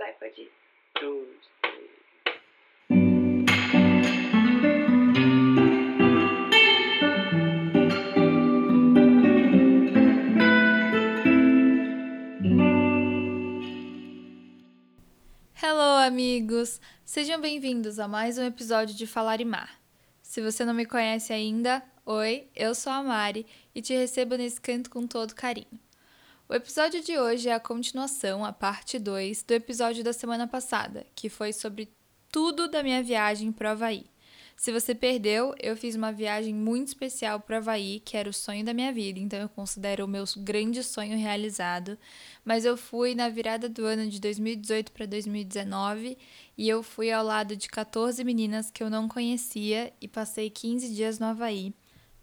Vai, pode ir. Dois. Hello, amigos! Sejam bem-vindos a mais um episódio de Falar e Mar. Se você não me conhece ainda, oi, eu sou a Mari e te recebo nesse canto com todo carinho. O episódio de hoje é a continuação, a parte 2, do episódio da semana passada, que foi sobre tudo da minha viagem para o Havaí. Se você perdeu, eu fiz uma viagem muito especial para o Havaí, que era o sonho da minha vida, então eu considero o meu grande sonho realizado. Mas eu fui na virada do ano de 2018 para 2019 e eu fui ao lado de 14 meninas que eu não conhecia e passei 15 dias no Havaí.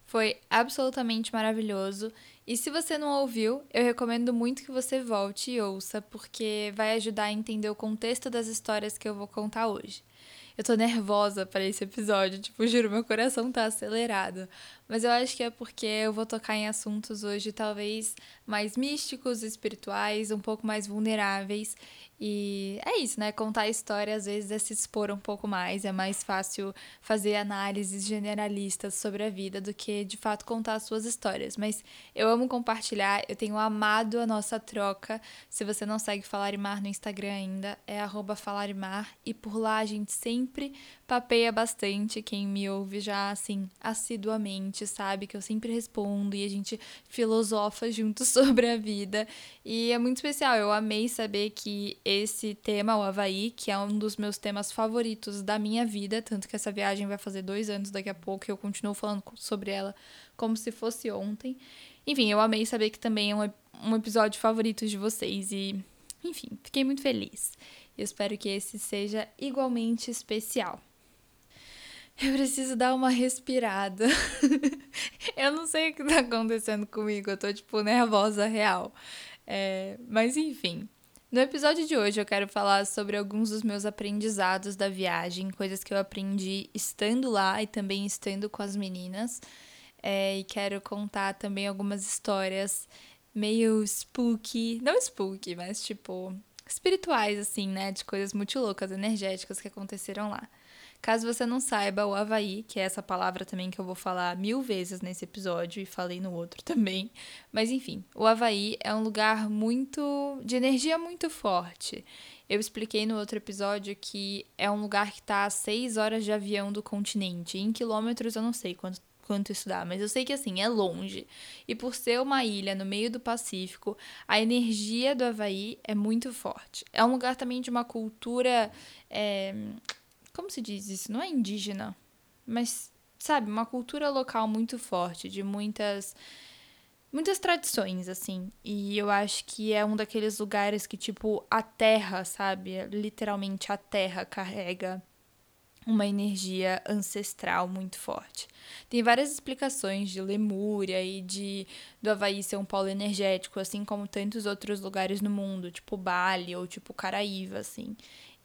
Foi absolutamente maravilhoso. E se você não ouviu, eu recomendo muito que você volte e ouça, porque vai ajudar a entender o contexto das histórias que eu vou contar hoje. Eu tô nervosa para esse episódio, tipo, juro, meu coração tá acelerado. Mas eu acho que é porque eu vou tocar em assuntos hoje talvez mais místicos, espirituais, um pouco mais vulneráveis. E é isso, né? Contar a história às vezes é se expor um pouco mais, é mais fácil fazer análises generalistas sobre a vida do que de fato contar as suas histórias. Mas eu amo compartilhar, eu tenho amado a nossa troca. Se você não segue Falarimar no Instagram ainda, é Falarimar e por lá a gente sempre papeia bastante. Quem me ouve já assim assiduamente sabe que eu sempre respondo e a gente filosofa juntos sobre a vida. E é muito especial, eu amei saber que esse tema, o Havaí, que é um dos meus temas favoritos da minha vida, tanto que essa viagem vai fazer dois anos daqui a pouco e eu continuo falando sobre ela como se fosse ontem. Enfim, eu amei saber que também é um, um episódio favorito de vocês e, enfim, fiquei muito feliz. Eu espero que esse seja igualmente especial. Eu preciso dar uma respirada. eu não sei o que tá acontecendo comigo, eu tô, tipo, nervosa real. É, mas enfim. No episódio de hoje eu quero falar sobre alguns dos meus aprendizados da viagem, coisas que eu aprendi estando lá e também estando com as meninas. É, e quero contar também algumas histórias meio spooky, não spooky, mas tipo espirituais, assim, né? De coisas muito loucas, energéticas que aconteceram lá. Caso você não saiba, o Havaí, que é essa palavra também que eu vou falar mil vezes nesse episódio e falei no outro também. Mas enfim, o Havaí é um lugar muito. de energia muito forte. Eu expliquei no outro episódio que é um lugar que está a seis horas de avião do continente. Em quilômetros eu não sei quanto quanto isso dá, mas eu sei que assim, é longe. E por ser uma ilha no meio do Pacífico, a energia do Havaí é muito forte. É um lugar também de uma cultura. É, como se diz isso? Não é indígena, mas, sabe, uma cultura local muito forte, de muitas. Muitas tradições, assim. E eu acho que é um daqueles lugares que, tipo, a terra, sabe? Literalmente a terra carrega uma energia ancestral muito forte. Tem várias explicações de Lemúria e de do Havaí ser um polo energético, assim como tantos outros lugares no mundo, tipo Bali ou tipo Caraíva, assim.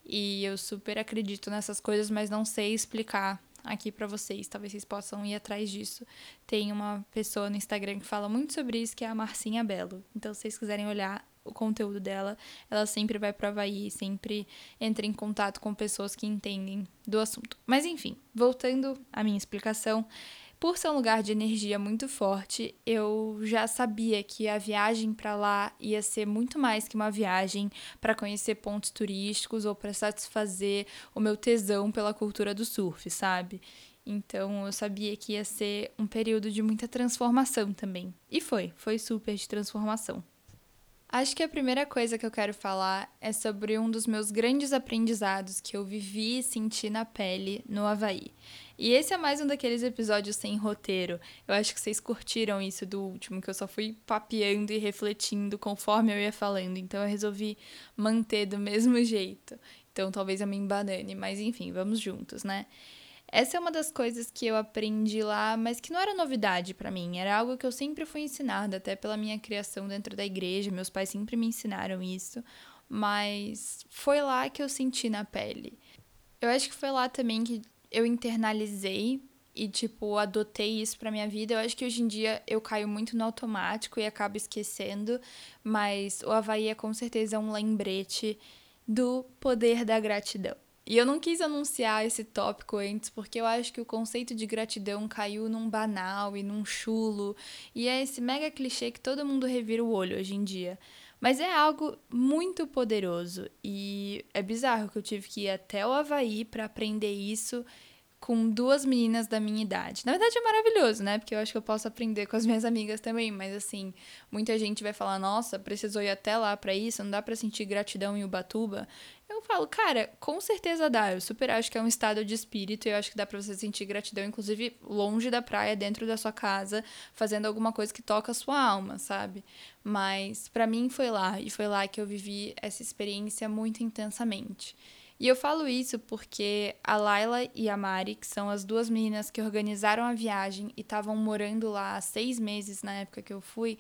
E eu super acredito nessas coisas, mas não sei explicar aqui para vocês. Talvez vocês possam ir atrás disso. Tem uma pessoa no Instagram que fala muito sobre isso, que é a Marcinha Belo. Então, se vocês quiserem olhar, o conteúdo dela, ela sempre vai para Havaí, sempre entra em contato com pessoas que entendem do assunto. Mas enfim, voltando à minha explicação, por ser um lugar de energia muito forte, eu já sabia que a viagem para lá ia ser muito mais que uma viagem para conhecer pontos turísticos ou para satisfazer o meu tesão pela cultura do surf, sabe? Então eu sabia que ia ser um período de muita transformação também. E foi, foi super de transformação. Acho que a primeira coisa que eu quero falar é sobre um dos meus grandes aprendizados que eu vivi e senti na pele no Havaí. E esse é mais um daqueles episódios sem roteiro. Eu acho que vocês curtiram isso do último, que eu só fui papeando e refletindo conforme eu ia falando. Então eu resolvi manter do mesmo jeito. Então talvez eu me embanane, mas enfim, vamos juntos, né? Essa é uma das coisas que eu aprendi lá, mas que não era novidade para mim, era algo que eu sempre fui ensinada, até pela minha criação dentro da igreja, meus pais sempre me ensinaram isso, mas foi lá que eu senti na pele. Eu acho que foi lá também que eu internalizei e tipo adotei isso para minha vida. Eu acho que hoje em dia eu caio muito no automático e acabo esquecendo, mas o Havaí é com certeza um lembrete do poder da gratidão. E eu não quis anunciar esse tópico antes, porque eu acho que o conceito de gratidão caiu num banal e num chulo, e é esse mega clichê que todo mundo revira o olho hoje em dia. Mas é algo muito poderoso e é bizarro que eu tive que ir até o Havaí para aprender isso com duas meninas da minha idade. Na verdade é maravilhoso, né? Porque eu acho que eu posso aprender com as minhas amigas também, mas assim, muita gente vai falar: "Nossa, precisou ir até lá para isso, não dá para sentir gratidão em Ubatuba". Eu falo: "Cara, com certeza dá. Eu super acho que é um estado de espírito e eu acho que dá para você sentir gratidão inclusive longe da praia, dentro da sua casa, fazendo alguma coisa que toca a sua alma, sabe? Mas para mim foi lá e foi lá que eu vivi essa experiência muito intensamente. E eu falo isso porque a Laila e a Mari, que são as duas meninas que organizaram a viagem e estavam morando lá há seis meses na época que eu fui,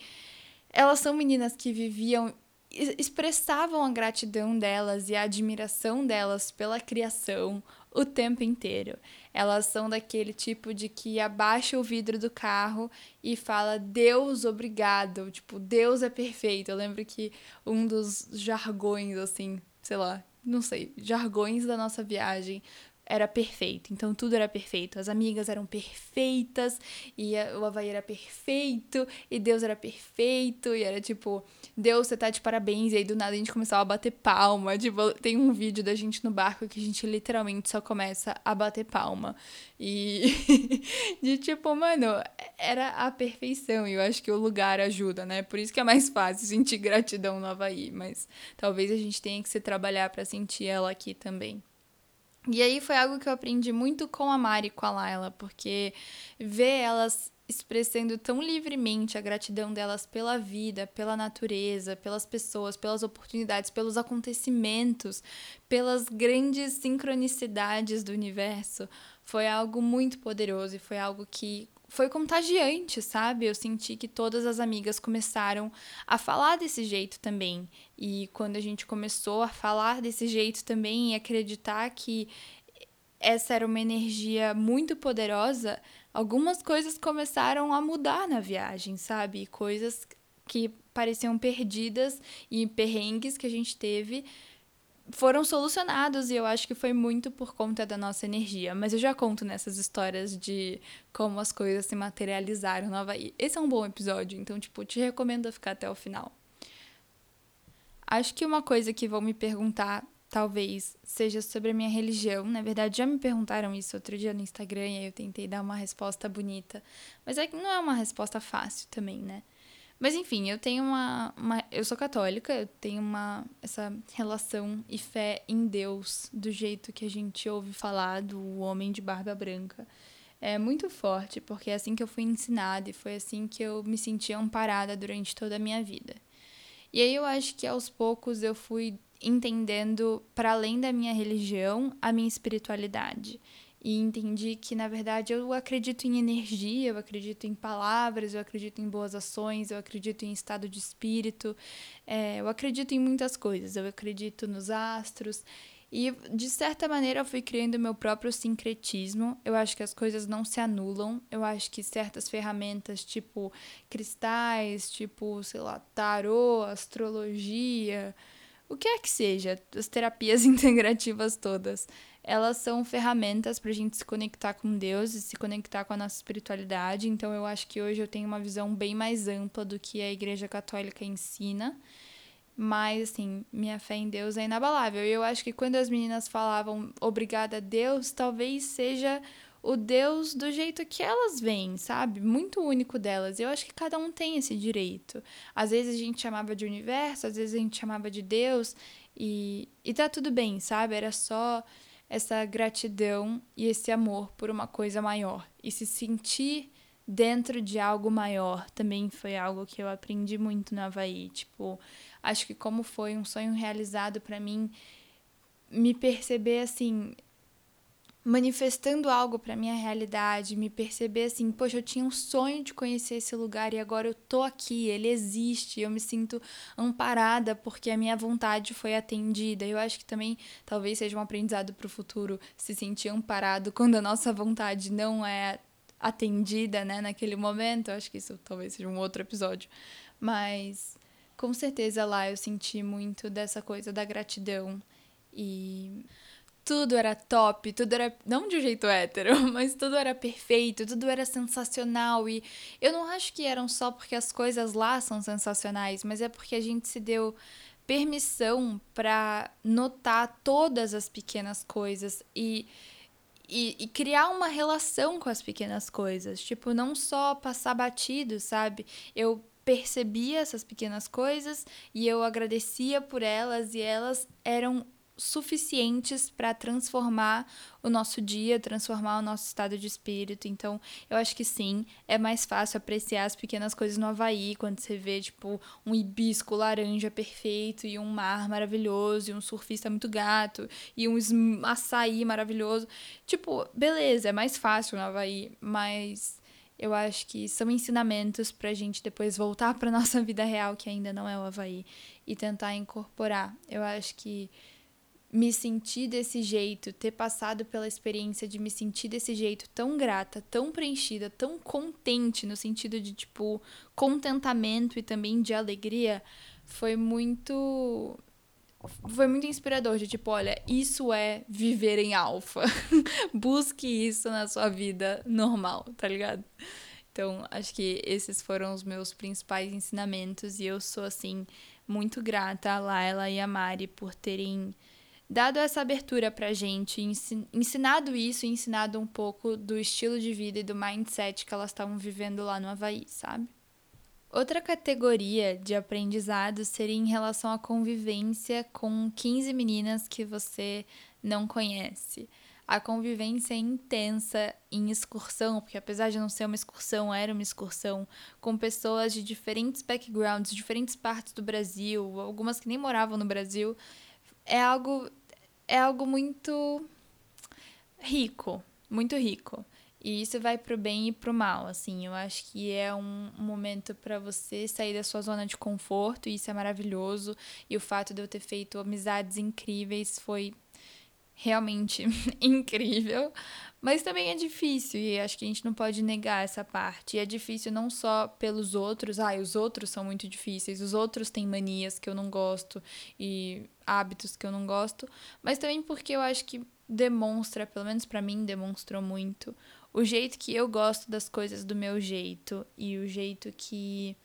elas são meninas que viviam expressavam a gratidão delas e a admiração delas pela criação o tempo inteiro. Elas são daquele tipo de que abaixa o vidro do carro e fala Deus obrigado, tipo, Deus é perfeito. Eu lembro que um dos jargões assim, sei lá, não sei, jargões da nossa viagem era perfeito. Então tudo era perfeito. As amigas eram perfeitas, e o Havaí era perfeito, e Deus era perfeito, e era tipo, Deus, você tá de parabéns. E aí do nada a gente começava a bater palma. Tipo, tem um vídeo da gente no barco que a gente literalmente só começa a bater palma. E de tipo, mano, era a perfeição. E eu acho que o lugar ajuda, né? Por isso que é mais fácil sentir gratidão no Havaí. Mas talvez a gente tenha que se trabalhar para sentir ela aqui também. E aí foi algo que eu aprendi muito com a Mari e com a Laila, porque ver elas expressando tão livremente a gratidão delas pela vida, pela natureza, pelas pessoas, pelas oportunidades, pelos acontecimentos, pelas grandes sincronicidades do universo, foi algo muito poderoso e foi algo que foi contagiante, sabe? Eu senti que todas as amigas começaram a falar desse jeito também. E quando a gente começou a falar desse jeito também e acreditar que essa era uma energia muito poderosa, algumas coisas começaram a mudar na viagem, sabe? Coisas que pareciam perdidas e perrengues que a gente teve foram solucionados e eu acho que foi muito por conta da nossa energia. Mas eu já conto nessas histórias de como as coisas se materializaram no Havaí. Esse é um bom episódio, então, tipo, te recomendo ficar até o final. Acho que uma coisa que vão me perguntar, talvez, seja sobre a minha religião. Na verdade, já me perguntaram isso outro dia no Instagram e aí eu tentei dar uma resposta bonita. Mas é que não é uma resposta fácil também, né? Mas enfim, eu tenho uma, uma, Eu sou católica, eu tenho uma essa relação e fé em Deus do jeito que a gente ouve falar do homem de barba branca. É muito forte, porque é assim que eu fui ensinada e foi assim que eu me senti amparada durante toda a minha vida. E aí eu acho que aos poucos eu fui entendendo, para além da minha religião, a minha espiritualidade e entendi que, na verdade, eu acredito em energia, eu acredito em palavras, eu acredito em boas ações, eu acredito em estado de espírito, é, eu acredito em muitas coisas, eu acredito nos astros. E, de certa maneira, eu fui criando meu próprio sincretismo. Eu acho que as coisas não se anulam. Eu acho que certas ferramentas, tipo cristais, tipo, sei lá, tarô, astrologia, o que é que seja, as terapias integrativas todas, elas são ferramentas para a gente se conectar com Deus e se conectar com a nossa espiritualidade. Então eu acho que hoje eu tenho uma visão bem mais ampla do que a Igreja Católica ensina. Mas, assim, minha fé em Deus é inabalável. E eu acho que quando as meninas falavam obrigada a Deus, talvez seja o Deus do jeito que elas veem, sabe? Muito único delas. Eu acho que cada um tem esse direito. Às vezes a gente chamava de universo, às vezes a gente chamava de Deus, e, e tá tudo bem, sabe? Era só essa gratidão e esse amor por uma coisa maior. E se sentir dentro de algo maior também foi algo que eu aprendi muito no Havaí. Tipo, acho que como foi um sonho realizado para mim, me perceber assim, manifestando algo para minha realidade, me perceber assim, poxa, eu tinha um sonho de conhecer esse lugar e agora eu tô aqui, ele existe, eu me sinto amparada porque a minha vontade foi atendida. Eu acho que também talvez seja um aprendizado para o futuro se sentir amparado quando a nossa vontade não é atendida, né, naquele momento. Eu acho que isso talvez seja um outro episódio. Mas Com certeza lá eu senti muito dessa coisa da gratidão e tudo era top, tudo era. Não de um jeito hétero, mas tudo era perfeito, tudo era sensacional. E eu não acho que eram só porque as coisas lá são sensacionais, mas é porque a gente se deu permissão para notar todas as pequenas coisas e, e, e, criar uma relação com as pequenas coisas. Tipo, não só passar batido, sabe? Eu percebia essas pequenas coisas e eu agradecia por elas e elas eram suficientes para transformar o nosso dia, transformar o nosso estado de espírito. Então, eu acho que sim, é mais fácil apreciar as pequenas coisas no Havaí, quando você vê, tipo, um hibisco laranja perfeito e um mar maravilhoso e um surfista muito gato e um açaí maravilhoso. Tipo, beleza, é mais fácil no Havaí, mas eu acho que são ensinamentos pra gente depois voltar pra nossa vida real, que ainda não é o Havaí, e tentar incorporar. Eu acho que me sentir desse jeito, ter passado pela experiência de me sentir desse jeito tão grata, tão preenchida, tão contente, no sentido de, tipo, contentamento e também de alegria, foi muito. Foi muito inspirador, de tipo, olha, isso é viver em alfa. Busque isso na sua vida normal, tá ligado? Então, acho que esses foram os meus principais ensinamentos e eu sou, assim, muito grata a Laila e a Mari por terem dado essa abertura pra gente, ensinado isso e ensinado um pouco do estilo de vida e do mindset que elas estavam vivendo lá no Havaí, sabe? Outra categoria de aprendizado seria em relação à convivência com 15 meninas que você não conhece. A convivência é intensa em excursão, porque apesar de não ser uma excursão, era uma excursão com pessoas de diferentes backgrounds, diferentes partes do Brasil, algumas que nem moravam no Brasil. É algo é algo muito rico, muito rico. E isso vai pro bem e pro mal, assim. Eu acho que é um momento para você sair da sua zona de conforto, e isso é maravilhoso. E o fato de eu ter feito amizades incríveis foi realmente incrível, mas também é difícil e acho que a gente não pode negar essa parte. E é difícil não só pelos outros, ai, ah, os outros são muito difíceis, os outros têm manias que eu não gosto e hábitos que eu não gosto, mas também porque eu acho que demonstra, pelo menos para mim demonstrou muito, o jeito que eu gosto das coisas do meu jeito e o jeito que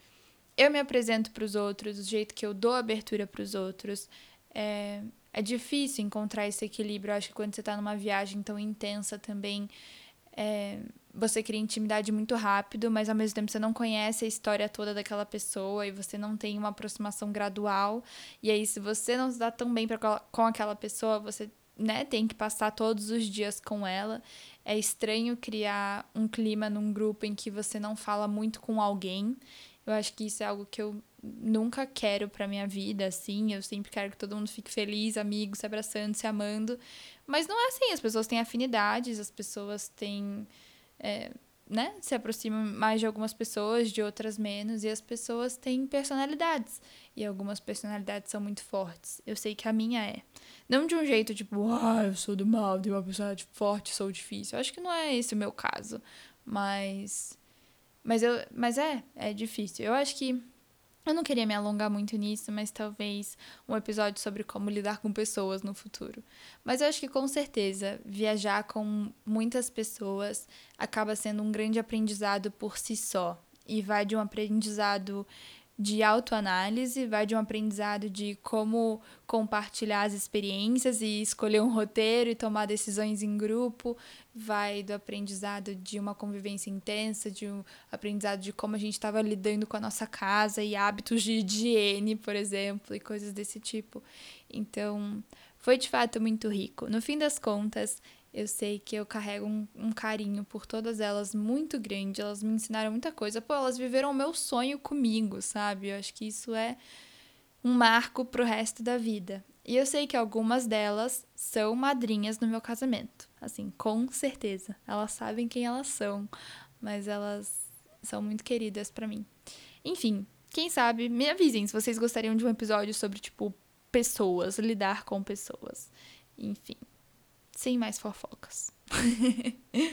eu me apresento para os outros, o jeito que eu dou abertura para os outros. É, é difícil encontrar esse equilíbrio. Eu acho que quando você está numa viagem tão intensa também, é, você cria intimidade muito rápido, mas ao mesmo tempo você não conhece a história toda daquela pessoa e você não tem uma aproximação gradual. E aí, se você não se dá tão bem pra, com aquela pessoa, você né, tem que passar todos os dias com ela. É estranho criar um clima num grupo em que você não fala muito com alguém. Eu acho que isso é algo que eu nunca quero pra minha vida, assim. Eu sempre quero que todo mundo fique feliz, amigo, se abraçando, se amando. Mas não é assim, as pessoas têm afinidades, as pessoas têm. É, né? Se aproximam mais de algumas pessoas, de outras menos, e as pessoas têm personalidades. E algumas personalidades são muito fortes. Eu sei que a minha é. Não de um jeito tipo, ah, eu sou do mal, tenho uma personalidade forte, sou difícil. Eu acho que não é esse o meu caso. Mas. Mas, eu, mas é, é difícil. Eu acho que eu não queria me alongar muito nisso, mas talvez um episódio sobre como lidar com pessoas no futuro. Mas eu acho que com certeza viajar com muitas pessoas acaba sendo um grande aprendizado por si só. E vai de um aprendizado de autoanálise, vai de um aprendizado de como compartilhar as experiências e escolher um roteiro e tomar decisões em grupo, vai do aprendizado de uma convivência intensa, de um aprendizado de como a gente estava lidando com a nossa casa e hábitos de higiene, por exemplo, e coisas desse tipo. Então, foi de fato muito rico. No fim das contas, eu sei que eu carrego um, um, carinho por todas elas muito grande. Elas me ensinaram muita coisa. Pô, elas viveram o meu sonho comigo, sabe? Eu acho que isso é um marco pro resto da vida. E eu sei que algumas delas são madrinhas no meu casamento. Assim, com certeza. Elas sabem quem elas são, mas elas são muito queridas para mim. Enfim, quem sabe, me avisem se vocês gostariam de um episódio sobre, tipo, pessoas, lidar com pessoas. Enfim sem mais fofocas.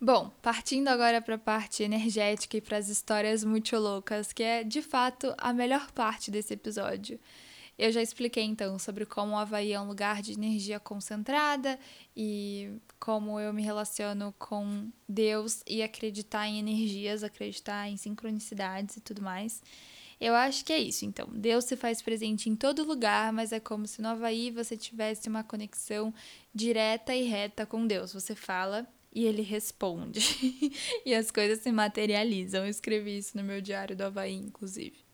Bom, partindo agora para a parte energética e para as histórias muito loucas, que é de fato a melhor parte desse episódio. Eu já expliquei então sobre como o Havaí é um lugar de energia concentrada e como eu me relaciono com Deus e acreditar em energias, acreditar em sincronicidades e tudo mais. Eu acho que é isso, então. Deus se faz presente em todo lugar, mas é como se no Havaí você tivesse uma conexão direta e reta com Deus. Você fala e ele responde. e as coisas se materializam. Eu escrevi isso no meu diário do Havaí, inclusive.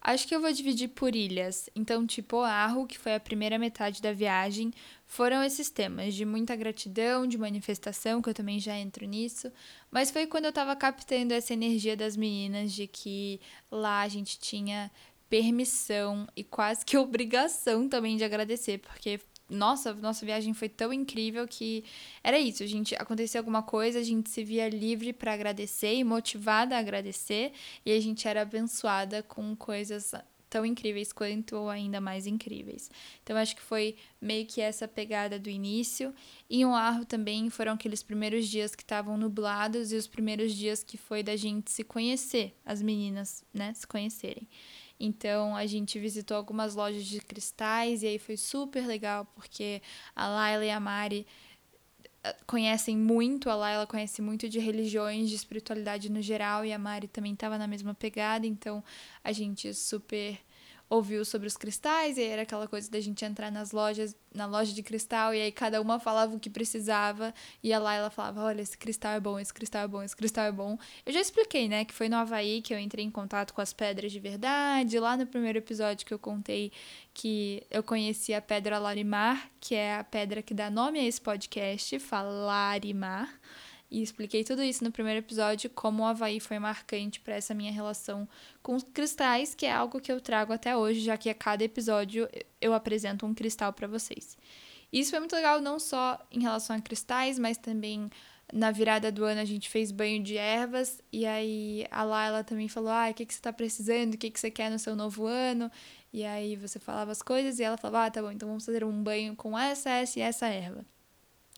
Acho que eu vou dividir por ilhas. Então, tipo, Oahu, que foi a primeira metade da viagem, foram esses temas de muita gratidão, de manifestação, que eu também já entro nisso. Mas foi quando eu tava captando essa energia das meninas de que lá a gente tinha permissão e quase que obrigação também de agradecer, porque nossa, nossa viagem foi tão incrível que era isso. A gente acontecia alguma coisa, a gente se via livre para agradecer e motivada a agradecer, e a gente era abençoada com coisas tão incríveis quanto ou ainda mais incríveis. Então acho que foi meio que essa pegada do início. E um arro também foram aqueles primeiros dias que estavam nublados e os primeiros dias que foi da gente se conhecer, as meninas, né, se conhecerem. Então a gente visitou algumas lojas de cristais e aí foi super legal porque a Laila e a Mari eh, conhecem muito, a Laila conhece muito de religiões, de espiritualidade no geral e a Mari também estava na mesma pegada, então a gente super ouviu sobre os cristais, e aí era aquela coisa da gente entrar nas lojas, na loja de cristal, e aí cada uma falava o que precisava, e a Laila falava, olha, esse cristal é bom, esse cristal é bom, esse cristal é bom. Eu já expliquei, né, que foi no Havaí que eu entrei em contato com as pedras de verdade, lá no primeiro episódio que eu contei que eu conheci a pedra Larimar, que é a pedra que dá nome a esse podcast, Falarimar. E expliquei tudo isso no primeiro episódio, como o Havaí foi marcante para essa minha relação com os cristais, que é algo que eu trago até hoje, já que a cada episódio eu apresento um cristal para vocês. Isso foi muito legal, não só em relação a cristais, mas também na virada do ano a gente fez banho de ervas e aí a Laila também falou: ah, o que, que você tá precisando? O que, que você quer no seu novo ano? E aí você falava as coisas e ela falava: ah, tá bom, então vamos fazer um banho com essa, essa e essa erva.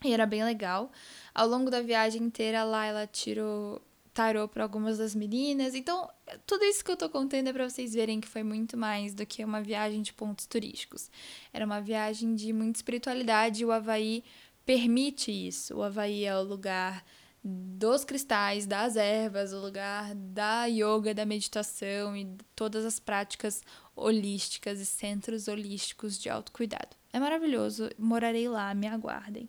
E era bem legal. Ao longo da viagem inteira, lá ela tirou tarô para algumas das meninas. Então, tudo isso que eu tô contando é para vocês verem que foi muito mais do que uma viagem de pontos turísticos. Era uma viagem de muita espiritualidade e o Havaí permite isso. O Havaí é o lugar dos cristais, das ervas, o lugar da yoga, da meditação e todas as práticas holísticas e centros holísticos de autocuidado. É maravilhoso, morarei lá, me aguardem.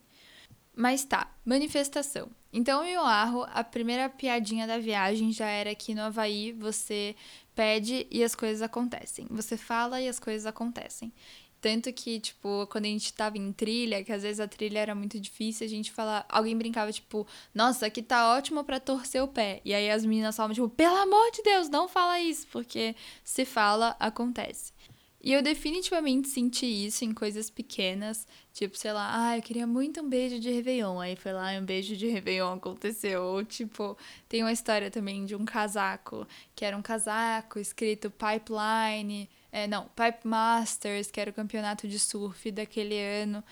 Mas tá, manifestação. Então, em Oahu, a primeira piadinha da viagem já era que no Havaí você pede e as coisas acontecem. Você fala e as coisas acontecem. Tanto que, tipo, quando a gente tava em trilha, que às vezes a trilha era muito difícil, a gente fala. Alguém brincava, tipo, nossa, aqui tá ótimo para torcer o pé. E aí as meninas falavam, tipo, pelo amor de Deus, não fala isso, porque se fala, acontece. E eu definitivamente senti isso em coisas pequenas, tipo, sei lá, ah, eu queria muito um beijo de Réveillon. Aí foi lá, um beijo de Réveillon aconteceu. Ou, tipo, tem uma história também de um casaco, que era um casaco escrito Pipeline, é, não, Pipe Masters, que era o campeonato de surf daquele ano.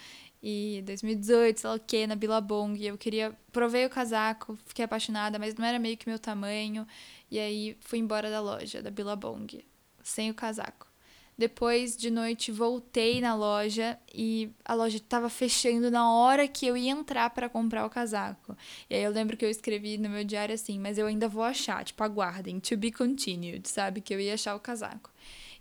E 2018, sei lá o que, na Billabong. Eu queria. Provei o casaco, fiquei apaixonada, mas não era meio que meu tamanho. E aí fui embora da loja, da Billabong, sem o casaco. Depois de noite voltei na loja e a loja estava fechando na hora que eu ia entrar para comprar o casaco. E aí eu lembro que eu escrevi no meu diário assim, mas eu ainda vou achar, tipo, aguardem, to be continued, sabe? Que eu ia achar o casaco.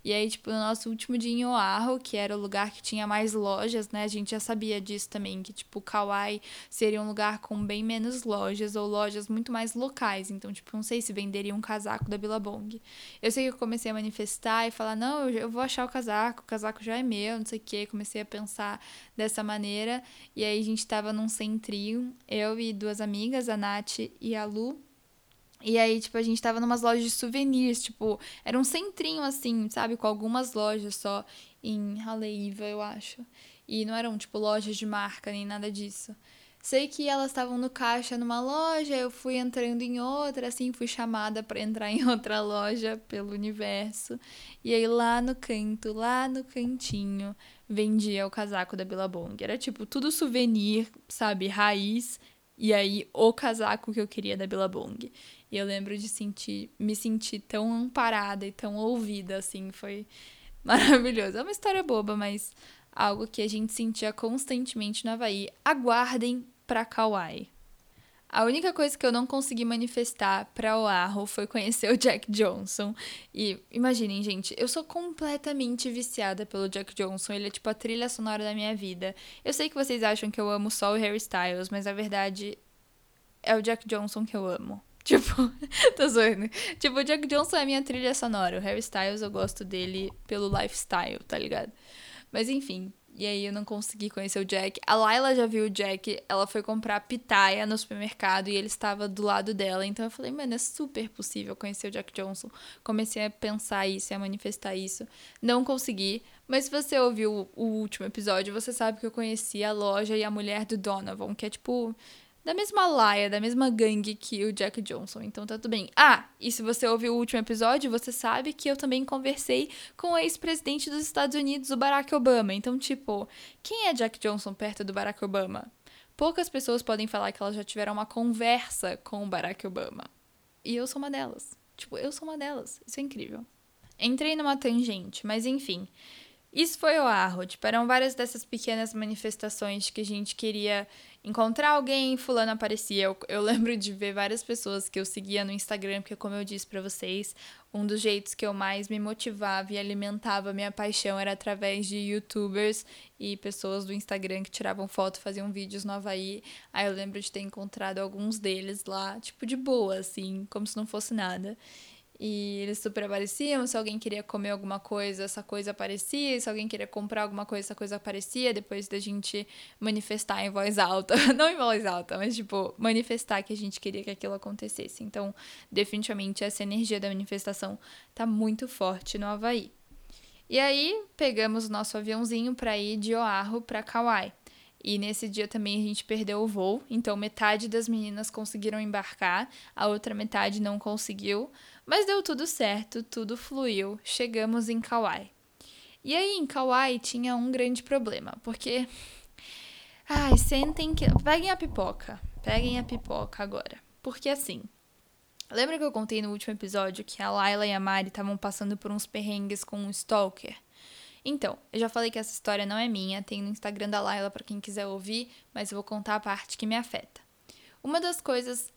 E aí, tipo, no nosso último dia em Oahu, que era o lugar que tinha mais lojas, né? A gente já sabia disso também, que, tipo, Kauai seria um lugar com bem menos lojas ou lojas muito mais locais. Então, tipo, não sei se venderia um casaco da Billabong. Eu sei que eu comecei a manifestar e falar, não, eu vou achar o casaco, o casaco já é meu, não sei o quê. Comecei a pensar dessa maneira. E aí a gente tava num centrinho, eu e duas amigas, a Nath e a Lu. E aí, tipo, a gente tava numas lojas de souvenirs, tipo, era um centrinho assim, sabe? Com algumas lojas só em Haleiva, eu acho. E não eram, tipo, lojas de marca nem nada disso. Sei que elas estavam no caixa numa loja, eu fui entrando em outra, assim, fui chamada para entrar em outra loja pelo universo. E aí lá no canto, lá no cantinho, vendia o casaco da Billabong. Era tipo tudo souvenir, sabe, raiz E aí, o casaco que eu queria da Billabong. E eu lembro de sentir, me sentir tão amparada e tão ouvida, assim, foi maravilhoso. É uma história boba, mas algo que a gente sentia constantemente no Havaí. Aguardem pra Kauai. A única coisa que eu não consegui manifestar pra Oahu foi conhecer o Jack Johnson. E imaginem, gente, eu sou completamente viciada pelo Jack Johnson. Ele é tipo a trilha sonora da minha vida. Eu sei que vocês acham que eu amo só o Harry Styles, mas a verdade é o Jack Johnson que eu amo. Tipo, tô zoando. Tipo, o Jack Johnson é a minha trilha sonora. O Harry Styles eu gosto dele pelo lifestyle, tá ligado? Mas enfim, e aí eu não consegui conhecer o Jack. A Laila já viu o Jack, ela foi comprar pitaia no supermercado e ele estava do lado dela. Então eu falei, mano, é super possível conhecer o Jack Johnson. Comecei a pensar isso e a manifestar isso. Não consegui, mas se você ouviu o último episódio, você sabe que eu conheci a loja e a mulher do Donovan, que é tipo da mesma laia, da mesma gangue que o Jack Johnson. Então tá tudo bem. Ah, e se você ouviu o último episódio, você sabe que eu também conversei com o ex-presidente dos Estados Unidos, o Barack Obama. Então, tipo, quem é Jack Johnson perto do Barack Obama? Poucas pessoas podem falar que elas já tiveram uma conversa com o Barack Obama. E eu sou uma delas. Tipo, eu sou uma delas. Isso é incrível. Entrei numa tangente, mas enfim. Isso foi o Arro. Tipo, eram várias dessas pequenas manifestações que a gente queria encontrar alguém, fulano aparecia. Eu, eu, lembro de ver várias pessoas que eu seguia no Instagram, porque como eu disse para vocês, um dos jeitos que eu mais me motivava e alimentava minha paixão era através de youtubers e pessoas do Instagram que tiravam foto, faziam vídeos no Havaí. Aí eu lembro de ter encontrado alguns deles lá, tipo de boa, assim, como se não fosse nada. E eles super apareciam. Se alguém queria comer alguma coisa, essa coisa aparecia. Se alguém queria comprar alguma coisa, essa coisa aparecia. Depois da gente manifestar em voz alta. Não em voz alta, mas tipo, manifestar que a gente queria que aquilo acontecesse. Então, definitivamente, essa energia da manifestação tá muito forte no Havaí. E aí, pegamos o nosso aviãozinho para ir de Oahu para Kauai. E nesse dia também a gente perdeu o voo, então metade das meninas conseguiram embarcar, a outra metade não conseguiu, mas deu tudo certo, tudo fluiu, chegamos em Kauai. E aí em Kauai tinha um grande problema, porque ai, sentem que peguem a pipoca, peguem a pipoca agora. Porque assim, lembra que eu contei no último episódio que a Laila e a Mari estavam passando por uns perrengues com um stalker? Então, eu já falei que essa história não é minha, tem no Instagram da Laila para quem quiser ouvir, mas eu vou contar a parte que me afeta. Uma das coisas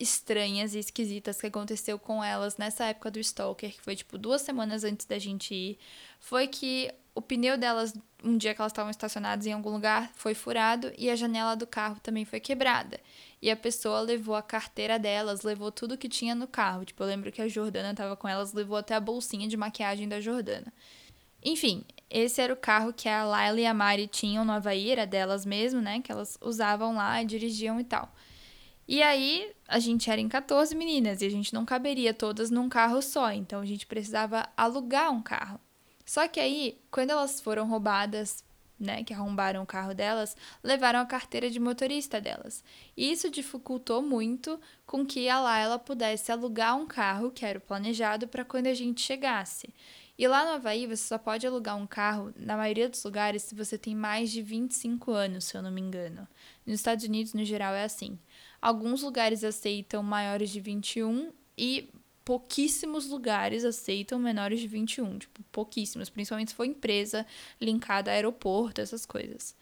estranhas e esquisitas que aconteceu com elas nessa época do Stalker, que foi tipo duas semanas antes da gente ir, foi que o pneu delas, um dia que elas estavam estacionadas em algum lugar, foi furado e a janela do carro também foi quebrada. E a pessoa levou a carteira delas, levou tudo que tinha no carro. Tipo, eu lembro que a Jordana tava com elas, levou até a bolsinha de maquiagem da Jordana. Enfim, esse era o carro que a Laila e a Mari tinham no Havaí, era delas mesmo, né? Que elas usavam lá, dirigiam e tal. E aí, a gente era em 14 meninas e a gente não caberia todas num carro só, então a gente precisava alugar um carro. Só que aí, quando elas foram roubadas, né, que arrombaram o carro delas, levaram a carteira de motorista delas. E isso dificultou muito com que a Laila pudesse alugar um carro, que era o planejado, para quando a gente chegasse. E lá no Havaí, você só pode alugar um carro, na maioria dos lugares, se você tem mais de 25 anos, se eu não me engano. Nos Estados Unidos, no geral, é assim. Alguns lugares aceitam maiores de 21 e pouquíssimos lugares aceitam menores de 21. Tipo, pouquíssimos. Principalmente se for empresa linkada a aeroporto, essas coisas.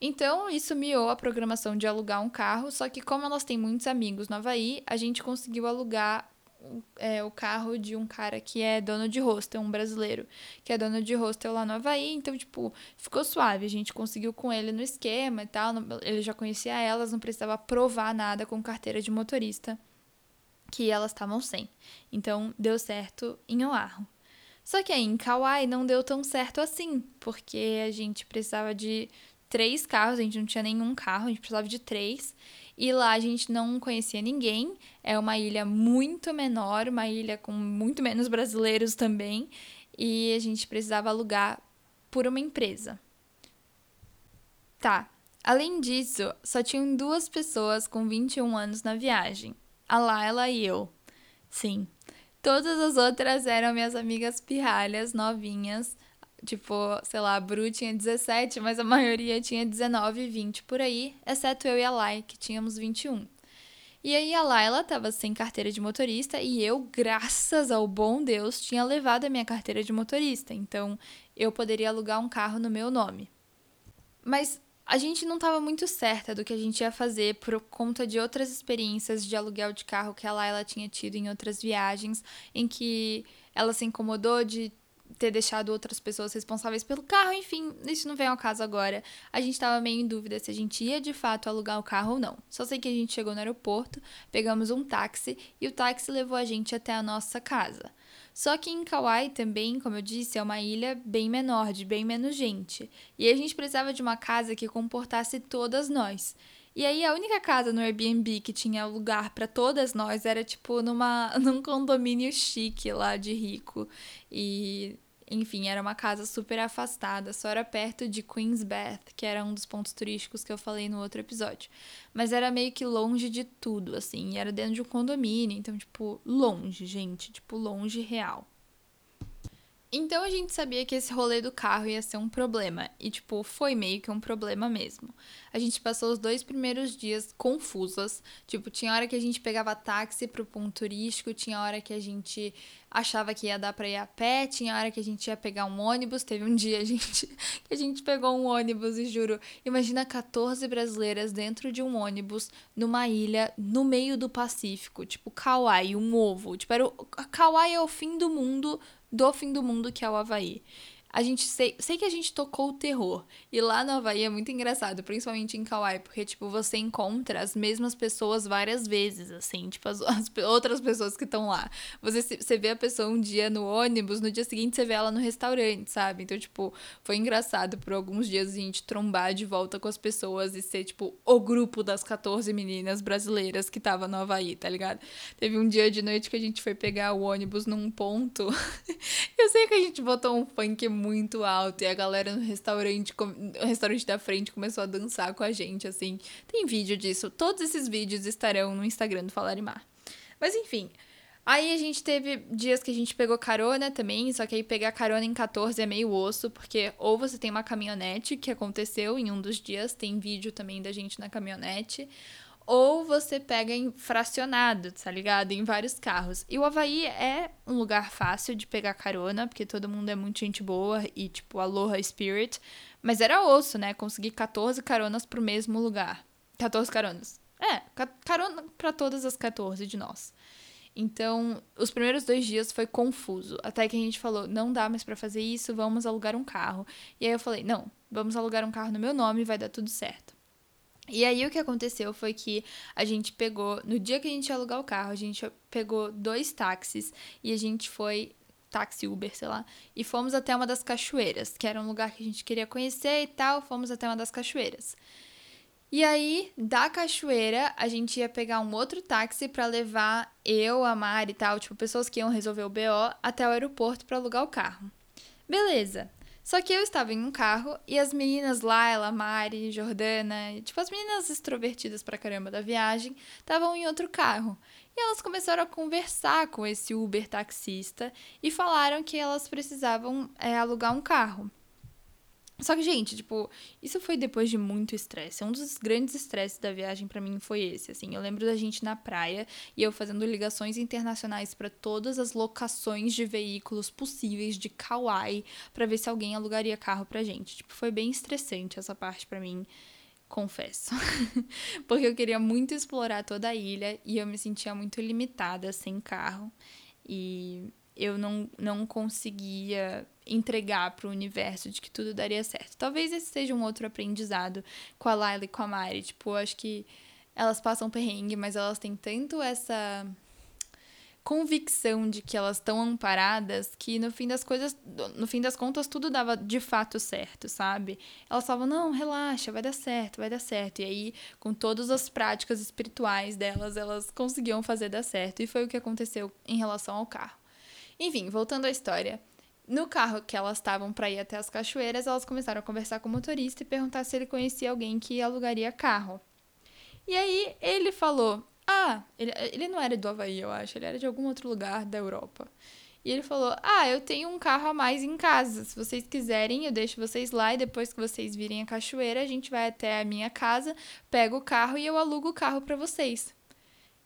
Então, isso miou a programação de alugar um carro, só que como elas têm muitos amigos no Havaí, a gente conseguiu alugar é, o carro de um cara que é dono de hostel, um brasileiro, que é dono de hostel lá no Havaí. Então, tipo, ficou suave. A gente conseguiu com ele no esquema e tal. Ele já conhecia elas, não precisava provar nada com carteira de motorista que elas estavam sem. Então, deu certo em Oahu. Só que aí em Kauai não deu tão certo assim, porque a gente precisava de três carros, a gente não tinha nenhum carro, a gente precisava de três. E lá a gente não conhecia ninguém. É uma ilha muito menor, uma ilha com muito menos brasileiros também. E a gente precisava alugar por uma empresa. Tá. Além disso, só tinham duas pessoas com 21 anos na viagem: a Laila e eu. Sim. Todas as outras eram minhas amigas pirralhas, novinhas, Tipo, sei lá, a Bru tinha 17, mas a maioria tinha 19, 20 por aí, exceto eu e a Lai, que tínhamos 21. E aí a Laila tava sem carteira de motorista e eu, graças ao bom Deus, tinha levado a minha carteira de motorista. Então eu poderia alugar um carro no meu nome. Mas a gente não estava muito certa do que a gente ia fazer por conta de outras experiências de aluguel de carro que a Laila tinha tido em outras viagens, em que ela se incomodou de ter deixado outras pessoas responsáveis pelo carro, enfim, isso não vem ao caso agora. A gente estava meio em dúvida se a gente ia de fato alugar o carro ou não. Só sei que a gente chegou no aeroporto, pegamos um táxi e o táxi levou a gente até a nossa casa. Só que em Kauai também, como eu disse, é uma ilha bem menor, de bem menos gente. E a gente precisava de uma casa que comportasse todas nós. E aí a única casa no Airbnb que tinha lugar para todas nós era tipo numa num condomínio chique lá de rico. E enfim, era uma casa super afastada, só era perto de Queensbath, que era um dos pontos turísticos que eu falei no outro episódio. Mas era meio que longe de tudo, assim, era dentro de um condomínio, então, tipo, longe, gente, tipo, longe real. Então a gente sabia que esse rolê do carro ia ser um problema. E, tipo, foi meio que um problema mesmo. A gente passou os dois primeiros dias confusas. Tipo, tinha hora que a gente pegava táxi pro ponto turístico, tinha hora que a gente achava que ia dar pra ir a pé, tinha hora que a gente ia pegar um ônibus. Teve um dia a gente, que a gente pegou um ônibus e juro, imagina 14 brasileiras dentro de um ônibus numa ilha no meio do Pacífico. Tipo, Kauai, um ovo. Tipo, era o, Kauai é o fim do mundo do fim do mundo que é o Havaí. A gente sei, sei que a gente tocou o terror. E lá no Havaí é muito engraçado, principalmente em Kauai, porque, tipo, você encontra as mesmas pessoas várias vezes, assim, tipo, as, as outras pessoas que estão lá. Você, você vê a pessoa um dia no ônibus, no dia seguinte você vê ela no restaurante, sabe? Então, tipo, foi engraçado por alguns dias a gente trombar de volta com as pessoas e ser, tipo, o grupo das 14 meninas brasileiras que tava no Havaí, tá ligado? Teve um dia de noite que a gente foi pegar o ônibus num ponto. Eu sei que a gente botou um funk muito alto e a galera no restaurante, restaurante da frente começou a dançar com a gente, assim. Tem vídeo disso. Todos esses vídeos estarão no Instagram do Falarimar. Mas enfim, Aí a gente teve dias que a gente pegou carona também, só que aí pegar carona em 14 é meio osso, porque ou você tem uma caminhonete, que aconteceu em um dos dias, tem vídeo também da gente na caminhonete, ou você pega em fracionado, tá ligado? Em vários carros. E o Havaí é um lugar fácil de pegar carona, porque todo mundo é muito gente boa e, tipo, aloha spirit. Mas era osso, né? Conseguir 14 caronas pro mesmo lugar. 14 caronas. É, carona para todas as 14 de nós. Então, os primeiros dois dias foi confuso. Até que a gente falou: não dá mais para fazer isso, vamos alugar um carro. E aí eu falei: não, vamos alugar um carro no meu nome, vai dar tudo certo. E aí o que aconteceu foi que a gente pegou, no dia que a gente ia alugar o carro, a gente pegou dois táxis e a gente foi táxi Uber, sei lá, e fomos até uma das cachoeiras, que era um lugar que a gente queria conhecer e tal, fomos até uma das cachoeiras. E aí, da cachoeira, a gente ia pegar um outro táxi para levar eu, a Mari e tal, tipo, pessoas que iam resolver o BO até o aeroporto para alugar o carro. Beleza. Só que eu estava em um carro e as meninas Laila, Mari, Jordana, tipo as meninas extrovertidas pra caramba da viagem, estavam em outro carro. E elas começaram a conversar com esse Uber taxista e falaram que elas precisavam é, alugar um carro. Só que, gente, tipo, isso foi depois de muito estresse. Um dos grandes estresses da viagem para mim foi esse, assim. Eu lembro da gente na praia e eu fazendo ligações internacionais para todas as locações de veículos possíveis de Kauai para ver se alguém alugaria carro pra gente. Tipo, foi bem estressante essa parte para mim, confesso. Porque eu queria muito explorar toda a ilha e eu me sentia muito limitada sem carro. E eu não, não conseguia entregar para o universo de que tudo daria certo. Talvez esse seja um outro aprendizado com a Laila e com a Mari. Tipo, eu acho que elas passam perrengue, mas elas têm tanto essa convicção de que elas estão amparadas que no fim das coisas, no fim das contas, tudo dava de fato certo, sabe? Elas falavam, não, relaxa, vai dar certo, vai dar certo. E aí, com todas as práticas espirituais delas, elas conseguiam fazer dar certo. E foi o que aconteceu em relação ao carro. Enfim, voltando à história. No carro que elas estavam para ir até as cachoeiras, elas começaram a conversar com o motorista e perguntar se ele conhecia alguém que alugaria carro. E aí ele falou: Ah, ele, ele não era do Havaí, eu acho, ele era de algum outro lugar da Europa. E ele falou: Ah, eu tenho um carro a mais em casa. Se vocês quiserem, eu deixo vocês lá e depois que vocês virem a cachoeira, a gente vai até a minha casa, pega o carro e eu alugo o carro para vocês.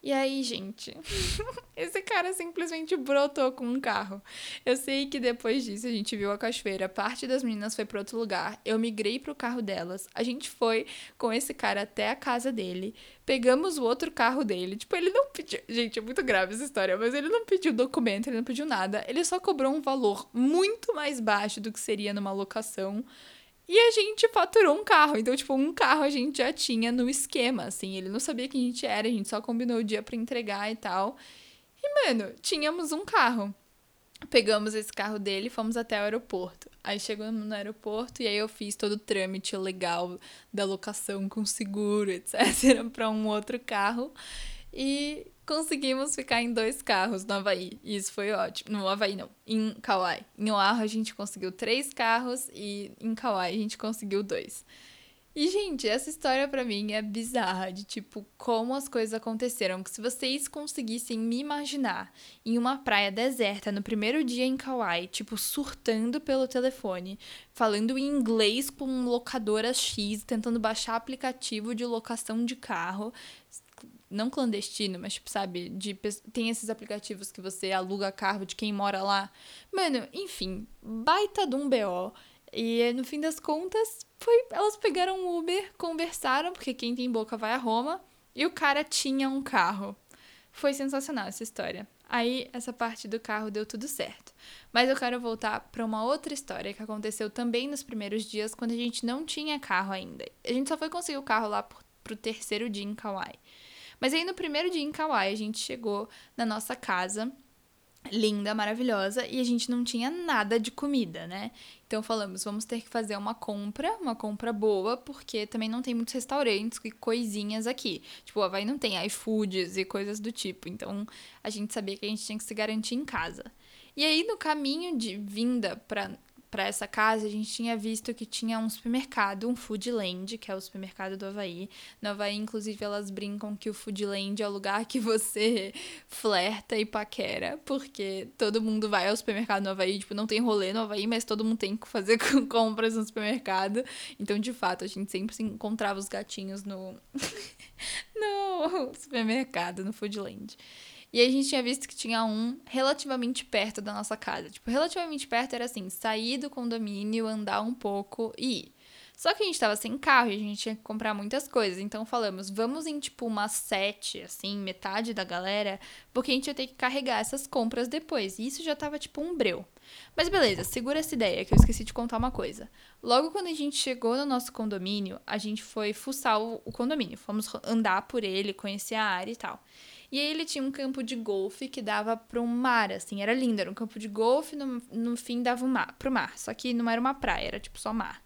E aí, gente, esse cara simplesmente brotou com um carro. Eu sei que depois disso a gente viu a cachoeira, parte das meninas foi para outro lugar. Eu migrei pro carro delas. A gente foi com esse cara até a casa dele. Pegamos o outro carro dele. Tipo, ele não pediu. Gente, é muito grave essa história, mas ele não pediu documento, ele não pediu nada. Ele só cobrou um valor muito mais baixo do que seria numa locação. E a gente faturou um carro. Então, tipo, um carro a gente já tinha no esquema, assim. Ele não sabia quem a gente era, a gente só combinou o dia para entregar e tal. E, mano, tínhamos um carro. Pegamos esse carro dele e fomos até o aeroporto. Aí chegamos no aeroporto e aí eu fiz todo o trâmite legal da locação com seguro, etc, para um outro carro. E conseguimos ficar em dois carros no Havaí. E isso foi ótimo. No Havaí, não. Em Kauai. Em Oahu, a gente conseguiu três carros e em Kauai a gente conseguiu dois. E, gente, essa história para mim é bizarra, de tipo, como as coisas aconteceram. Que se vocês conseguissem me imaginar em uma praia deserta no primeiro dia em Kauai, tipo, surtando pelo telefone, falando em inglês com locadora X, tentando baixar aplicativo de locação de carro, não clandestino, mas tipo, sabe, de tem esses aplicativos que você aluga carro de quem mora lá. Mano, enfim, baita de um BO. E no fim das contas, foi, elas pegaram um Uber, conversaram, porque quem tem boca vai a Roma, e o cara tinha um carro. Foi sensacional essa história. Aí essa parte do carro deu tudo certo. Mas eu quero voltar para uma outra história que aconteceu também nos primeiros dias, quando a gente não tinha carro ainda. A gente só foi conseguir o carro lá pro, terceiro dia em Kauai. Mas aí no primeiro dia em Kauai, a gente chegou na nossa casa linda, maravilhosa, e a gente não tinha nada de comida, né? Então falamos, vamos ter que fazer uma compra, uma compra boa, porque também não tem muitos restaurantes e coisinhas aqui. Tipo, o Havaí não tem iFoods e coisas do tipo. Então a gente sabia que a gente tinha que se garantir em casa. E aí, no caminho de vinda para para essa casa, a gente tinha visto que tinha um supermercado, um Foodland, que é o supermercado do Havaí. No Havaí, inclusive, elas brincam que o Foodland é o lugar que você flerta e paquera, porque todo mundo vai ao supermercado no Havaí, tipo, não tem rolê no Havaí, mas todo mundo tem que fazer compras no supermercado. Então, de fato, a gente sempre se encontrava os gatinhos no, no supermercado, no Foodland. E aí a gente tinha visto que tinha um relativamente perto da nossa casa. Tipo, relativamente perto era assim, sair do condomínio, andar um pouco e ir. Só que a gente tava sem carro e a gente tinha que comprar muitas coisas. Então falamos, vamos em tipo umas sete, assim, metade da galera, porque a gente ia ter que carregar essas compras depois. E isso já tava tipo um breu. Mas beleza, segura essa ideia que eu esqueci de contar uma coisa. Logo quando a gente chegou no nosso condomínio, a gente foi fuçar o, o condomínio. Fomos andar por ele, conhecer a área e tal. E aí ele tinha um campo de golfe que dava para um mar, assim, era lindo, era um campo de golfe, no, no fim dava um mar, pro mar, só que não era uma praia, era tipo só mar.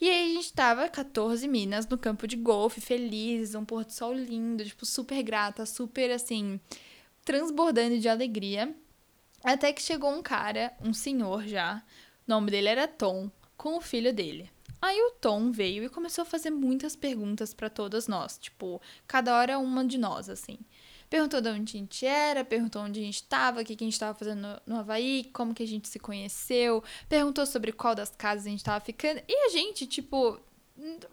E aí a gente tava 14 minas no campo de golfe, felizes, um pôr do sol lindo, tipo, super grata, super assim, transbordando de alegria. Até que chegou um cara, um senhor já, o nome dele era Tom, com o filho dele. Aí o Tom veio e começou a fazer muitas perguntas para todas nós, tipo, cada hora uma de nós, assim. Perguntou de onde a gente era, perguntou onde a gente estava, o que, a gente estava fazendo no, no Havaí, como que a gente se conheceu, perguntou sobre qual das casas a gente estava ficando. E a gente, tipo,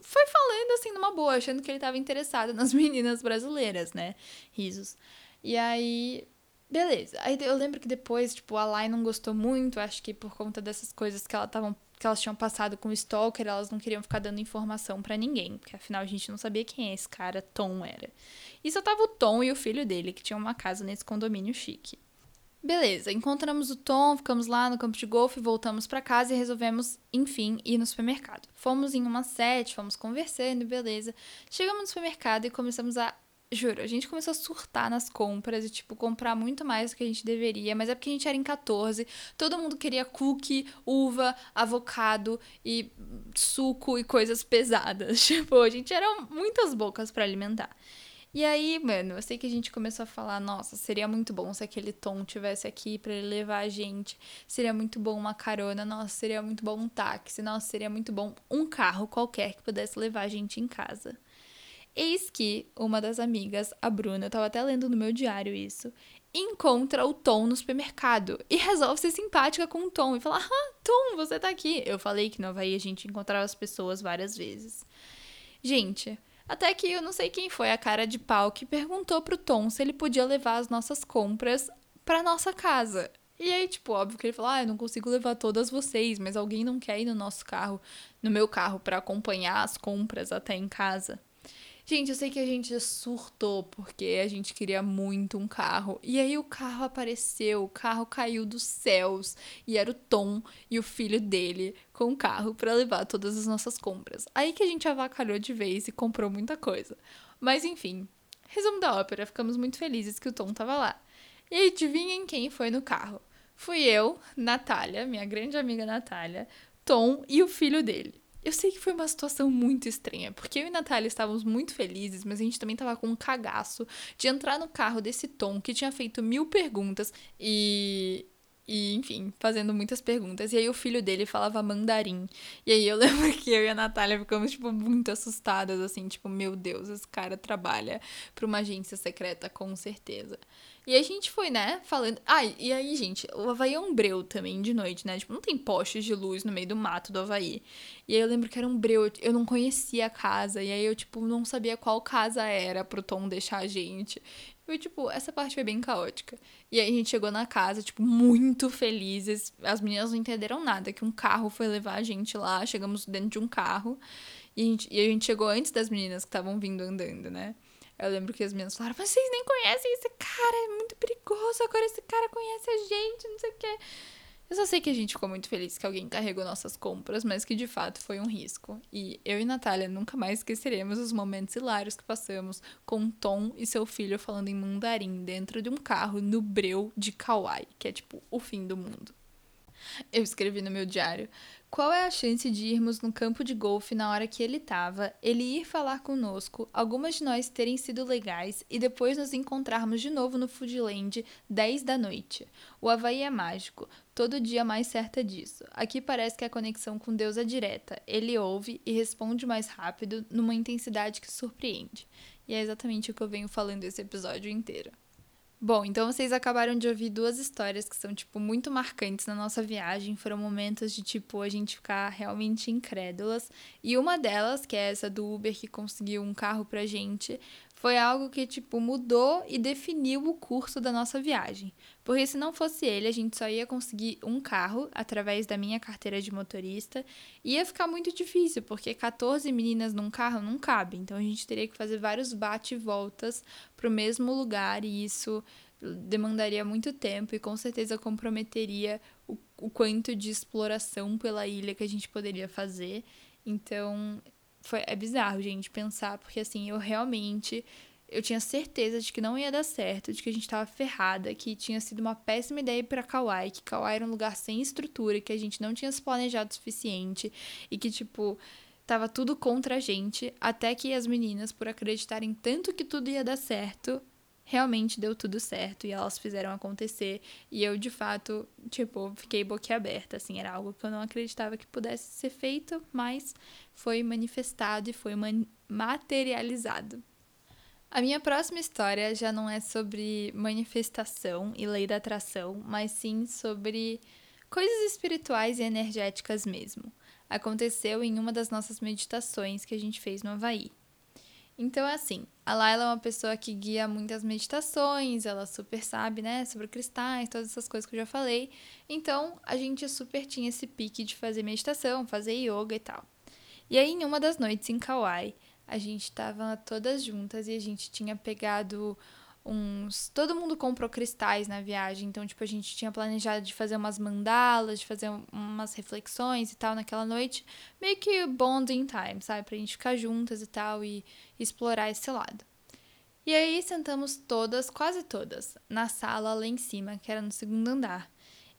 foi falando assim numa boa, achando que ele estava interessado nas meninas brasileiras, né? Risos. E aí, beleza. Aí eu lembro que depois, tipo, a Lai não gostou muito, acho que por conta dessas coisas que ela estavam que elas tinham passado com o Stalker, elas não queriam ficar dando informação para ninguém, porque afinal a gente não sabia quem esse cara Tom era. E só tava o Tom e o filho dele, que tinham uma casa nesse condomínio chique. Beleza, encontramos o Tom, ficamos lá no campo de golfe, voltamos para casa e resolvemos, enfim, ir no supermercado. Fomos em uma sete, fomos conversando, beleza. Chegamos no supermercado e começamos a Juro, a gente começou a surtar nas compras e, tipo, comprar muito mais do que a gente deveria, mas é porque a gente era em 14, todo mundo queria cookie, uva, avocado e suco e coisas pesadas. Tipo, a gente era muitas bocas para alimentar. E aí, mano, eu sei que a gente começou a falar, nossa, seria muito bom se aquele Tom tivesse aqui para ele levar a gente. Seria muito bom uma carona, nossa, seria muito bom um táxi, nossa, seria muito bom um carro qualquer que pudesse levar a gente em casa. Eis que uma das amigas, a Bruna, eu tava até lendo no meu diário isso, encontra o Tom no supermercado e resolve ser simpática com o Tom e falar: Ah, Tom, você tá aqui. Eu falei que no Havaí a gente encontrava as pessoas várias vezes. Gente, até que eu não sei quem foi a cara de pau que perguntou pro Tom se ele podia levar as nossas compras pra nossa casa. E aí, tipo, óbvio que ele falou: Ah, eu não consigo levar todas vocês, mas alguém não quer ir no nosso carro, no meu carro, para acompanhar as compras até em casa. Gente, eu sei que a gente surtou porque a gente queria muito um carro. E aí o carro apareceu, o carro caiu dos céus e era o Tom e o filho dele com o carro para levar todas as nossas compras. Aí que a gente avacalhou de vez e comprou muita coisa. Mas enfim, resumo da ópera, ficamos muito felizes que o Tom tava lá. E adivinhem quem foi no carro? Fui eu, Natália, minha grande amiga Natália, Tom e o filho dele. Eu sei que foi uma situação muito estranha, porque eu e Natália estávamos muito felizes, mas a gente também estava com um cagaço de entrar no carro desse Tom que tinha feito mil perguntas e. E, enfim, fazendo muitas perguntas. E aí o filho dele falava mandarim. E aí eu lembro que eu e a Natália ficamos, tipo, muito assustadas, assim, tipo, meu Deus, esse cara trabalha para uma agência secreta, com certeza. E a gente foi, né, falando. Ah, e aí, gente, o Havaí é um breu também de noite, né? Tipo, não tem postes de luz no meio do mato do Havaí. E aí eu lembro que era um breu, eu não conhecia a casa. E aí eu, tipo, não sabia qual casa era pro Tom deixar a gente. Foi, tipo, essa parte foi bem caótica. E aí a gente chegou na casa, tipo, muito felizes. As meninas não entenderam nada, que um carro foi levar a gente lá. Chegamos dentro de um carro. E a gente, e a gente chegou antes das meninas que estavam vindo andando, né? Eu lembro que as meninas falaram: vocês nem conhecem esse cara, é muito perigoso. Agora esse cara conhece a gente, não sei o quê. Eu só sei que a gente ficou muito feliz que alguém carregou nossas compras, mas que de fato foi um risco. E eu e Natália nunca mais esqueceremos os momentos hilários que passamos com Tom e seu filho falando em mandarim dentro de um carro no breu de Kauai, que é tipo o fim do mundo. Eu escrevi no meu diário: qual é a chance de irmos no campo de golfe na hora que ele estava, ele ir falar conosco, algumas de nós terem sido legais e depois nos encontrarmos de novo no Foodland 10 da noite? O Havaí é mágico, todo dia mais certa disso. Aqui parece que a conexão com Deus é direta. Ele ouve e responde mais rápido, numa intensidade que surpreende. E é exatamente o que eu venho falando esse episódio inteiro. Bom, então vocês acabaram de ouvir duas histórias que são, tipo, muito marcantes na nossa viagem. Foram momentos de, tipo, a gente ficar realmente incrédulas. E uma delas, que é essa do Uber que conseguiu um carro pra gente, foi algo que, tipo, mudou e definiu o curso da nossa viagem. Porque se não fosse ele, a gente só ia conseguir um carro através da minha carteira de motorista. E ia ficar muito difícil, porque 14 meninas num carro não cabe. Então a gente teria que fazer vários bate-voltas pro mesmo lugar e isso demandaria muito tempo e com certeza comprometeria o, o quanto de exploração pela ilha que a gente poderia fazer. Então, foi, é bizarro, gente, pensar, porque assim, eu realmente eu tinha certeza de que não ia dar certo, de que a gente tava ferrada, que tinha sido uma péssima ideia para Kauai, que Kauai era um lugar sem estrutura, que a gente não tinha se planejado o suficiente e que tipo tava tudo contra a gente, até que as meninas, por acreditarem tanto que tudo ia dar certo, realmente deu tudo certo e elas fizeram acontecer. E eu, de fato, tipo, fiquei boquiaberta, assim, era algo que eu não acreditava que pudesse ser feito, mas foi manifestado e foi materializado. A minha próxima história já não é sobre manifestação e lei da atração, mas sim sobre coisas espirituais e energéticas mesmo. Aconteceu em uma das nossas meditações que a gente fez no Havaí. Então, é assim, a Laila é uma pessoa que guia muitas meditações, ela super sabe, né, sobre cristais, todas essas coisas que eu já falei. Então, a gente super tinha esse pique de fazer meditação, fazer yoga e tal. E aí, em uma das noites em Kauai, a gente tava todas juntas e a gente tinha pegado uns. Todo mundo comprou cristais na viagem, então, tipo, a gente tinha planejado de fazer umas mandalas, de fazer umas reflexões e tal naquela noite, meio que bonding time, sabe? Pra gente ficar juntas e tal e explorar esse lado. E aí sentamos todas, quase todas, na sala lá em cima, que era no segundo andar.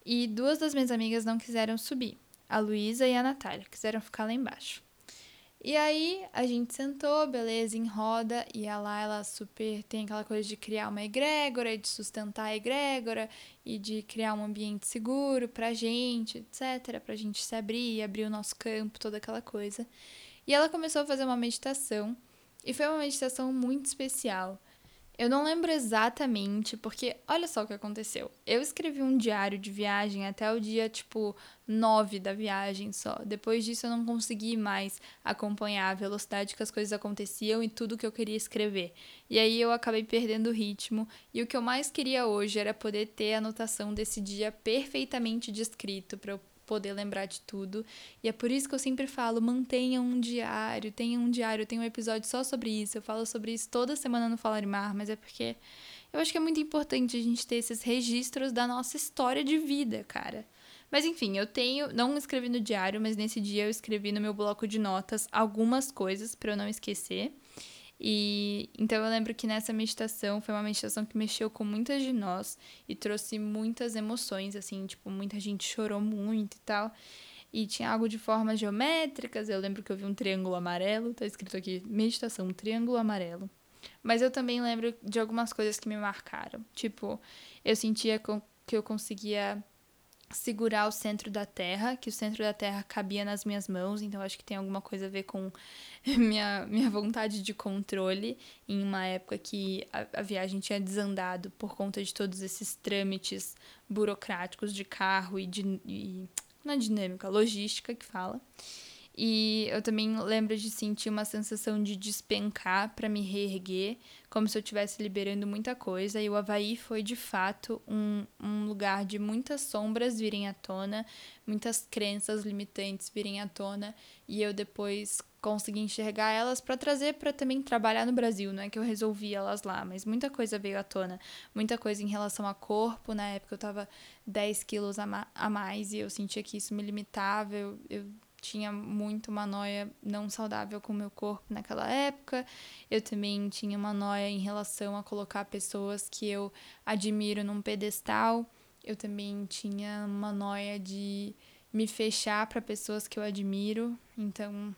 E duas das minhas amigas não quiseram subir, a Luísa e a Natália, quiseram ficar lá embaixo. E aí a gente sentou, beleza, em roda, e ela, ela super tem aquela coisa de criar uma egrégora, de sustentar a egrégora e de criar um ambiente seguro pra gente, etc, pra gente se abrir, abrir o nosso campo, toda aquela coisa. E ela começou a fazer uma meditação E foi uma meditação muito especial. Eu não lembro exatamente, porque olha só o que aconteceu. Eu escrevi um diário de viagem até o dia, tipo, 9 da viagem só. Depois disso, eu não consegui mais acompanhar a velocidade que as coisas aconteciam e tudo que eu queria escrever. E aí eu acabei perdendo o ritmo. E o que eu mais queria hoje era poder ter a anotação desse dia perfeitamente descrito para eu poder lembrar de tudo. E é por isso que eu sempre falo: mantenha um diário, tenha um diário. Tem um episódio só sobre isso. Eu falo sobre isso toda semana no Falar Mar, mas é porque eu acho que é muito importante a gente ter esses registros da nossa história de vida, cara. Mas enfim, eu tenho, não escrevi no diário, mas nesse dia eu escrevi no meu bloco de notas algumas coisas para eu não esquecer. E então eu lembro que nessa meditação foi uma meditação que mexeu com muitas de nós e trouxe muitas emoções, assim, tipo, muita gente chorou muito e tal. E tinha algo de formas geométricas. Eu lembro que eu vi um triângulo amarelo, tá escrito aqui meditação, triângulo amarelo. Mas eu também lembro de algumas coisas que me marcaram. Tipo, eu sentia que eu conseguia segurar o centro da Terra, que o centro da Terra cabia nas minhas mãos, então acho que tem alguma coisa a ver com minha, minha vontade de controle em uma época que a, a viagem tinha desandado por conta de todos esses trâmites burocráticos de carro e de. E, não é dinâmica, logística que fala. E eu também lembro de sentir uma sensação de despencar para me reerguer, como se eu estivesse liberando muita coisa. E o Havaí foi de fato um, um lugar de muitas sombras virem à tona, muitas crenças limitantes virem à tona. E eu depois consegui enxergar elas para trazer para também trabalhar no Brasil. Não é que eu resolvi elas lá, mas muita coisa veio à tona. Muita coisa em relação a corpo. Na época eu tava 10 quilos a, ma a mais e eu sentia que isso me limitava. eu, eu tinha muito uma noia não saudável com o meu corpo naquela época. Eu também tinha uma noia em relação a colocar pessoas que eu admiro num pedestal. Eu também tinha uma noia de me fechar para pessoas que eu admiro. Então,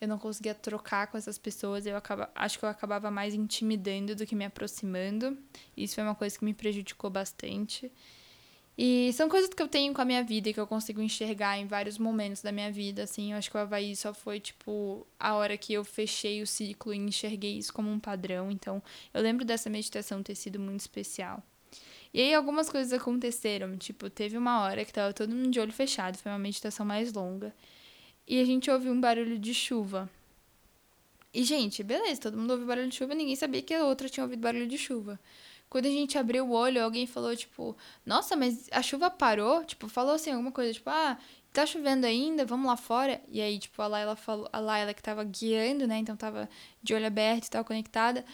eu não conseguia trocar com essas pessoas. Eu acaba, acho que eu acabava mais intimidando do que me aproximando. Isso foi uma coisa que me prejudicou bastante. E são coisas que eu tenho com a minha vida e que eu consigo enxergar em vários momentos da minha vida, assim. Eu acho que o Havaí só foi, tipo, a hora que eu fechei o ciclo e enxerguei isso como um padrão. Então, eu lembro dessa meditação ter sido muito especial. E aí, algumas coisas aconteceram. Tipo, teve uma hora que tava todo mundo de olho fechado, foi uma meditação mais longa. E a gente ouviu um barulho de chuva. E, gente, beleza, todo mundo ouviu barulho de chuva, ninguém sabia que a outra tinha ouvido barulho de chuva. Quando a gente abriu o olho, alguém falou, tipo, nossa, mas a chuva parou? Tipo, falou assim, alguma coisa, tipo, ah, tá chovendo ainda, vamos lá fora. E aí, tipo, a Laila falou, a Laila que tava guiando, né? Então tava de olho aberto e tal, conectada,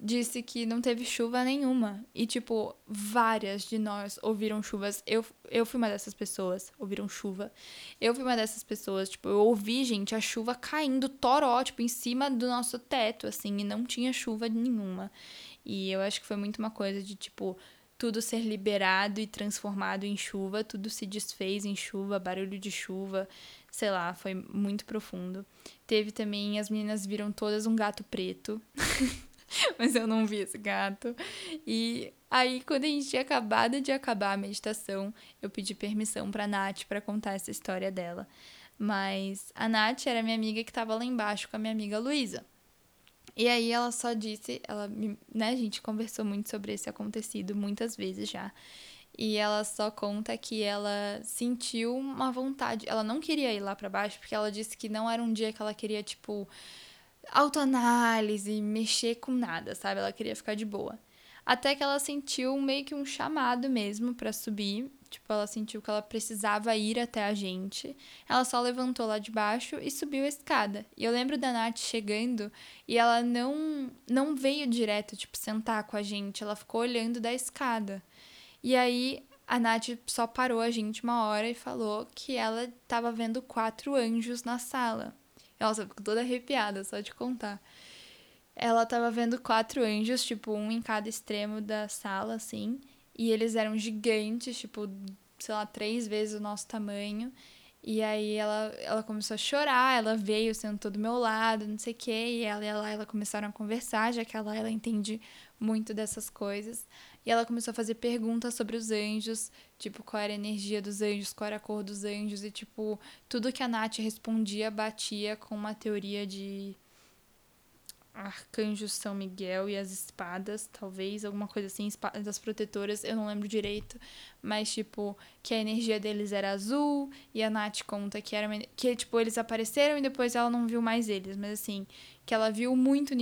disse que não teve chuva nenhuma. E, tipo, várias de nós ouviram chuvas. Eu, eu fui uma dessas pessoas, ouviram chuva. Eu fui uma dessas pessoas, tipo, eu ouvi, gente, a chuva caindo toró, tipo, em cima do nosso teto, assim, e não tinha chuva nenhuma. E eu acho que foi muito uma coisa de tipo tudo ser liberado e transformado em chuva, tudo se desfez em chuva, barulho de chuva, sei lá, foi muito profundo. Teve também, as meninas viram todas um gato preto, mas eu não vi esse gato. E aí, quando a gente tinha acabado de acabar a meditação, eu pedi permissão pra Nath para contar essa história dela. Mas a Nath era minha amiga que estava lá embaixo com a minha amiga Luísa. E aí ela só disse, ela, né, a gente conversou muito sobre esse acontecido muitas vezes já. E ela só conta que ela sentiu uma vontade, ela não queria ir lá para baixo porque ela disse que não era um dia que ela queria tipo autoanálise, mexer com nada, sabe? Ela queria ficar de boa. Até que ela sentiu meio que um chamado mesmo para subir Tipo, ela sentiu que ela precisava ir até a gente. Ela só levantou lá de baixo e subiu a escada. E eu lembro da Nath chegando e ela não não veio direto, tipo, sentar com a gente. Ela ficou olhando da escada. E aí a Nath só parou a gente uma hora e falou que ela estava vendo quatro anjos na sala. Nossa, eu fico toda arrepiada só de contar. Ela estava vendo quatro anjos, tipo, um em cada extremo da sala, assim. E eles eram gigantes, tipo, sei lá, três vezes o nosso tamanho. E aí ela, ela começou a chorar, ela veio, sentou do meu lado, não sei o quê, e ela e ela, ela começaram a conversar, já que ela, ela entende muito dessas coisas. E ela começou a fazer perguntas sobre os anjos, tipo, qual era a energia dos anjos, qual era a cor dos anjos, e tipo, tudo que a Nath respondia batia com uma teoria de arcanjo São Miguel e as espadas, talvez, alguma coisa assim, espadas protetoras, eu não lembro direito, mas tipo, que a energia deles era azul, e a Nath conta que era que tipo, eles apareceram e depois ela não viu mais eles, mas assim, que ela viu muito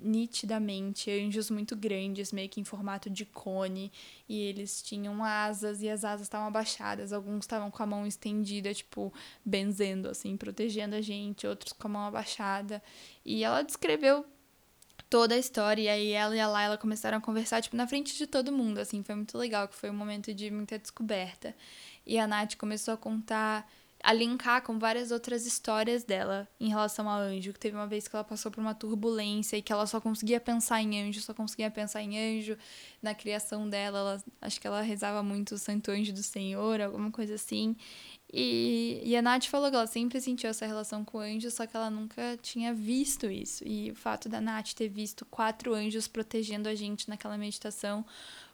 nitidamente anjos muito grandes, meio que em formato de cone, e eles tinham asas e as asas estavam abaixadas, alguns estavam com a mão estendida, tipo, benzendo assim, protegendo a gente, outros com a mão abaixada. E ela descreveu toda a história. E aí ela e a Laila começaram a conversar, tipo, na frente de todo mundo, assim. Foi muito legal, que foi um momento de muita descoberta. E a Nath começou a contar a linkar com várias outras histórias dela em relação ao anjo. Que teve uma vez que ela passou por uma turbulência e que ela só conseguia pensar em anjo, só conseguia pensar em anjo na criação dela. Ela, acho que ela rezava muito o Santo Anjo do Senhor, alguma coisa assim. E, e a Nath falou que ela sempre sentiu essa relação com o anjo, só que ela nunca tinha visto isso. E o fato da Nath ter visto quatro anjos protegendo a gente naquela meditação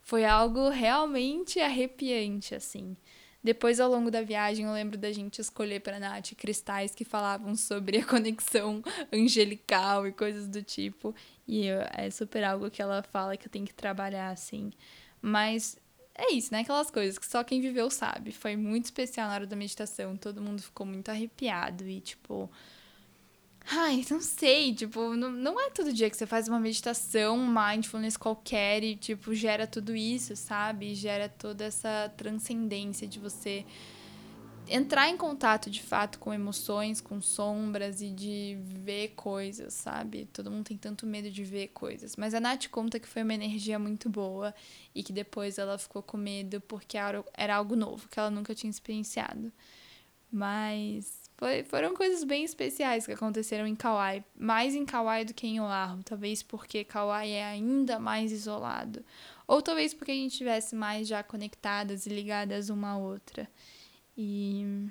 foi algo realmente arrepiante, assim. Depois, ao longo da viagem, eu lembro da gente escolher para Nath cristais que falavam sobre a conexão angelical e coisas do tipo. E é super algo que ela fala que eu tenho que trabalhar, assim. Mas é isso, né? Aquelas coisas que só quem viveu sabe. Foi muito especial na hora da meditação. Todo mundo ficou muito arrepiado e, tipo, Ai, não sei, tipo, não, não é todo dia que você faz uma meditação, mindfulness qualquer e, tipo, gera tudo isso, sabe? Gera toda essa transcendência de você entrar em contato de fato com emoções, com sombras e de ver coisas, sabe? Todo mundo tem tanto medo de ver coisas. Mas a Nath conta que foi uma energia muito boa e que depois ela ficou com medo porque era algo novo, que ela nunca tinha experienciado. Mas foi, foram coisas bem especiais que aconteceram em Kauai. Mais em Kauai do que em Oahu. Talvez porque Kauai é ainda mais isolado. Ou talvez porque a gente estivesse mais já conectadas e ligadas uma à outra. E.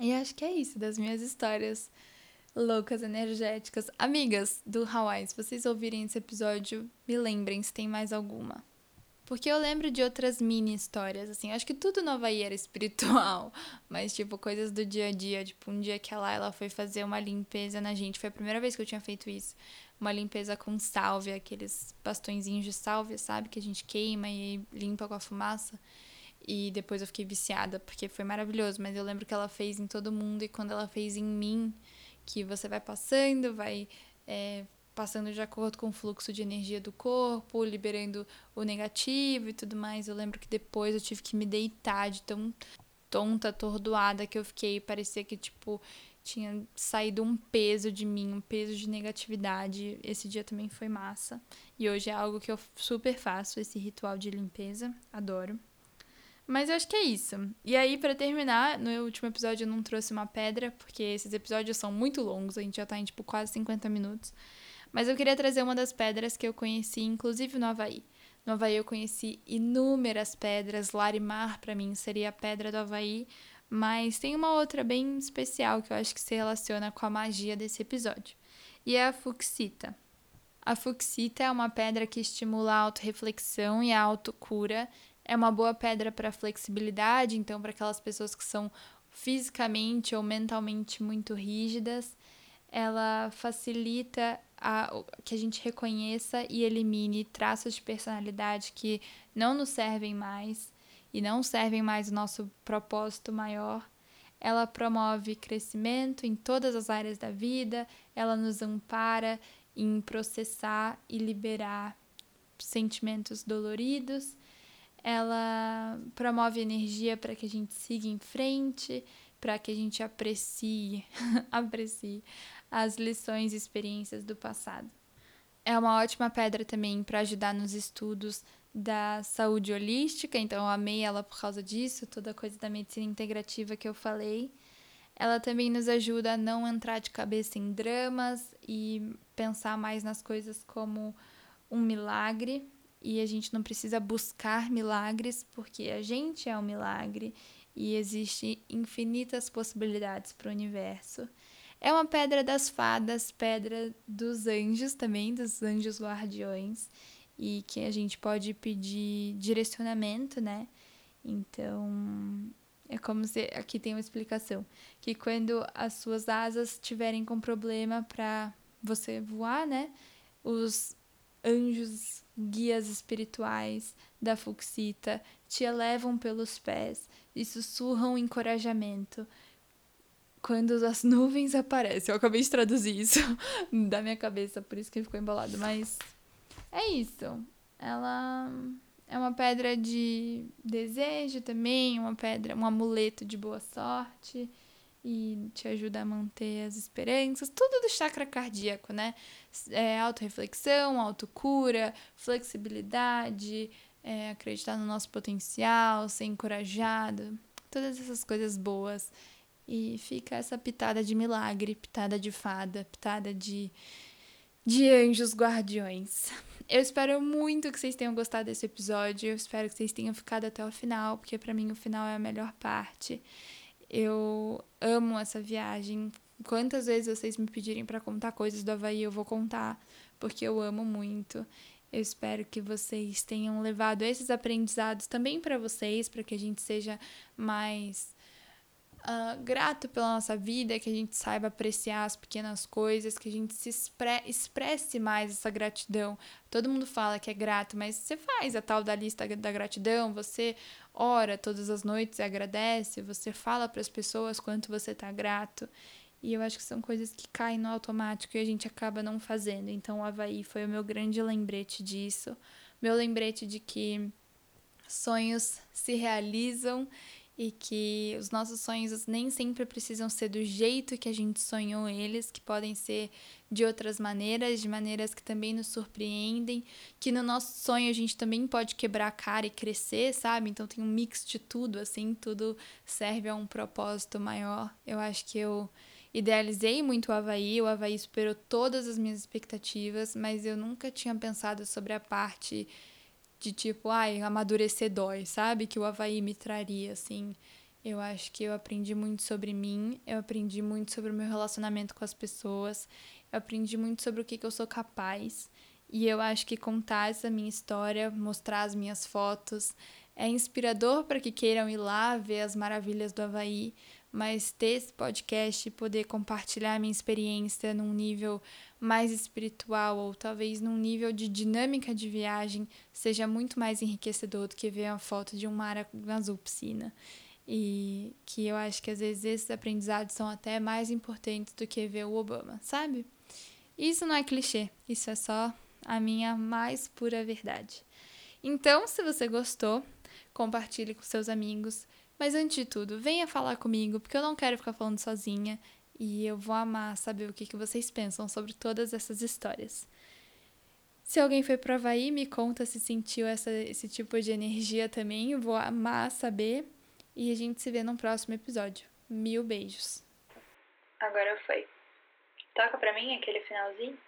E acho que é isso das minhas histórias loucas, energéticas. Amigas do Hawaii, se vocês ouvirem esse episódio, me lembrem se tem mais alguma. Porque eu lembro de outras mini histórias, assim. Acho que tudo no Havaí era espiritual. Mas, tipo, coisas do dia a dia. Tipo, um dia que ela, ela foi fazer uma limpeza na gente. Foi a primeira vez que eu tinha feito isso. Uma limpeza com sálvia, aqueles bastõezinhos de sálvia, sabe? Que a gente queima e limpa com a fumaça. E depois eu fiquei viciada, porque foi maravilhoso. Mas eu lembro que ela fez em todo mundo. E quando ela fez em mim, que você vai passando, vai. É, passando de acordo com o fluxo de energia do corpo, liberando o negativo e tudo mais. Eu lembro que depois eu tive que me deitar de tão tonta, atordoada que eu fiquei. Parecia que, tipo, tinha saído um peso de mim, um peso de negatividade. Esse dia também foi massa. E hoje é algo que eu super faço, esse ritual de limpeza. Adoro. Mas eu acho que é isso. E aí, para terminar, no último episódio eu não trouxe uma pedra, porque esses episódios são muito longos, a gente já tá em tipo quase 50 minutos. Mas eu queria trazer uma das pedras que eu conheci, inclusive no Havaí. No Havaí eu conheci inúmeras pedras. Larimar, para mim, seria a pedra do Havaí. Mas tem uma outra bem especial que eu acho que se relaciona com a magia desse episódio. E é a fuxita. A fuxita é uma pedra que estimula a autorreflexão e a autocura. É uma boa pedra para flexibilidade, então para aquelas pessoas que são fisicamente ou mentalmente muito rígidas. Ela facilita a, que a gente reconheça e elimine traços de personalidade que não nos servem mais e não servem mais o nosso propósito maior. Ela promove crescimento em todas as áreas da vida, ela nos ampara em processar e liberar sentimentos doloridos, ela promove energia para que a gente siga em frente, para que a gente aprecie, aprecie as lições e experiências do passado. É uma ótima pedra também para ajudar nos estudos da saúde holística, então eu amei ela por causa disso, toda a coisa da medicina integrativa que eu falei. Ela também nos ajuda a não entrar de cabeça em dramas e pensar mais nas coisas como um milagre. E a gente não precisa buscar milagres, porque a gente é um milagre e existe infinitas possibilidades para o universo. É uma pedra das fadas, pedra dos anjos também, dos anjos guardiões, e que a gente pode pedir direcionamento, né? Então, é como se aqui tem uma explicação que quando as suas asas tiverem com problema para você voar, né? Os anjos guias espirituais da Fuxita te elevam pelos pés e sussurram encorajamento. Quando as nuvens aparecem, eu acabei de traduzir isso da minha cabeça, por isso que ficou embolado, mas é isso. Ela é uma pedra de desejo também, uma pedra, um amuleto de boa sorte e te ajuda a manter as esperanças, tudo do chakra cardíaco, né? É, autoreflexão, autocura, flexibilidade, é, acreditar no nosso potencial, ser encorajado, todas essas coisas boas. E fica essa pitada de milagre, pitada de fada, pitada de, de anjos guardiões. Eu espero muito que vocês tenham gostado desse episódio. Eu espero que vocês tenham ficado até o final, porque para mim o final é a melhor parte. Eu amo essa viagem. Quantas vezes vocês me pedirem para contar coisas do Havaí, eu vou contar, porque eu amo muito. Eu espero que vocês tenham levado esses aprendizados também para vocês, para que a gente seja mais uh, grato pela nossa vida, que a gente saiba apreciar as pequenas coisas, que a gente se expre expresse mais essa gratidão. Todo mundo fala que é grato, mas você faz a tal da lista da gratidão, você ora todas as noites e agradece, você fala para as pessoas quanto você está grato. E eu acho que são coisas que caem no automático e a gente acaba não fazendo. Então o Havaí foi o meu grande lembrete disso. Meu lembrete de que sonhos se realizam e que os nossos sonhos nem sempre precisam ser do jeito que a gente sonhou eles, que podem ser de outras maneiras, de maneiras que também nos surpreendem, que no nosso sonho a gente também pode quebrar a cara e crescer, sabe? Então tem um mix de tudo, assim, tudo serve a um propósito maior. Eu acho que eu idealizei muito o Havaí, o Havaí superou todas as minhas expectativas, mas eu nunca tinha pensado sobre a parte de tipo, ai, amadurecer dói, sabe? Que o Havaí me traria, assim. Eu acho que eu aprendi muito sobre mim, eu aprendi muito sobre o meu relacionamento com as pessoas, eu aprendi muito sobre o que, que eu sou capaz. E eu acho que contar essa minha história, mostrar as minhas fotos, é inspirador para que queiram ir lá ver as maravilhas do Havaí, mas ter esse podcast e poder compartilhar minha experiência num nível mais espiritual ou talvez num nível de dinâmica de viagem seja muito mais enriquecedor do que ver uma foto de um mar azul piscina. E que eu acho que às vezes esses aprendizados são até mais importantes do que ver o Obama, sabe? Isso não é clichê, isso é só a minha mais pura verdade. Então, se você gostou, compartilhe com seus amigos, mas antes de tudo, venha falar comigo, porque eu não quero ficar falando sozinha e eu vou amar saber o que, que vocês pensam sobre todas essas histórias. Se alguém foi para Havaí, me conta se sentiu essa, esse tipo de energia também. Eu vou amar saber. E a gente se vê no próximo episódio. Mil beijos. Agora foi. Toca pra mim aquele finalzinho.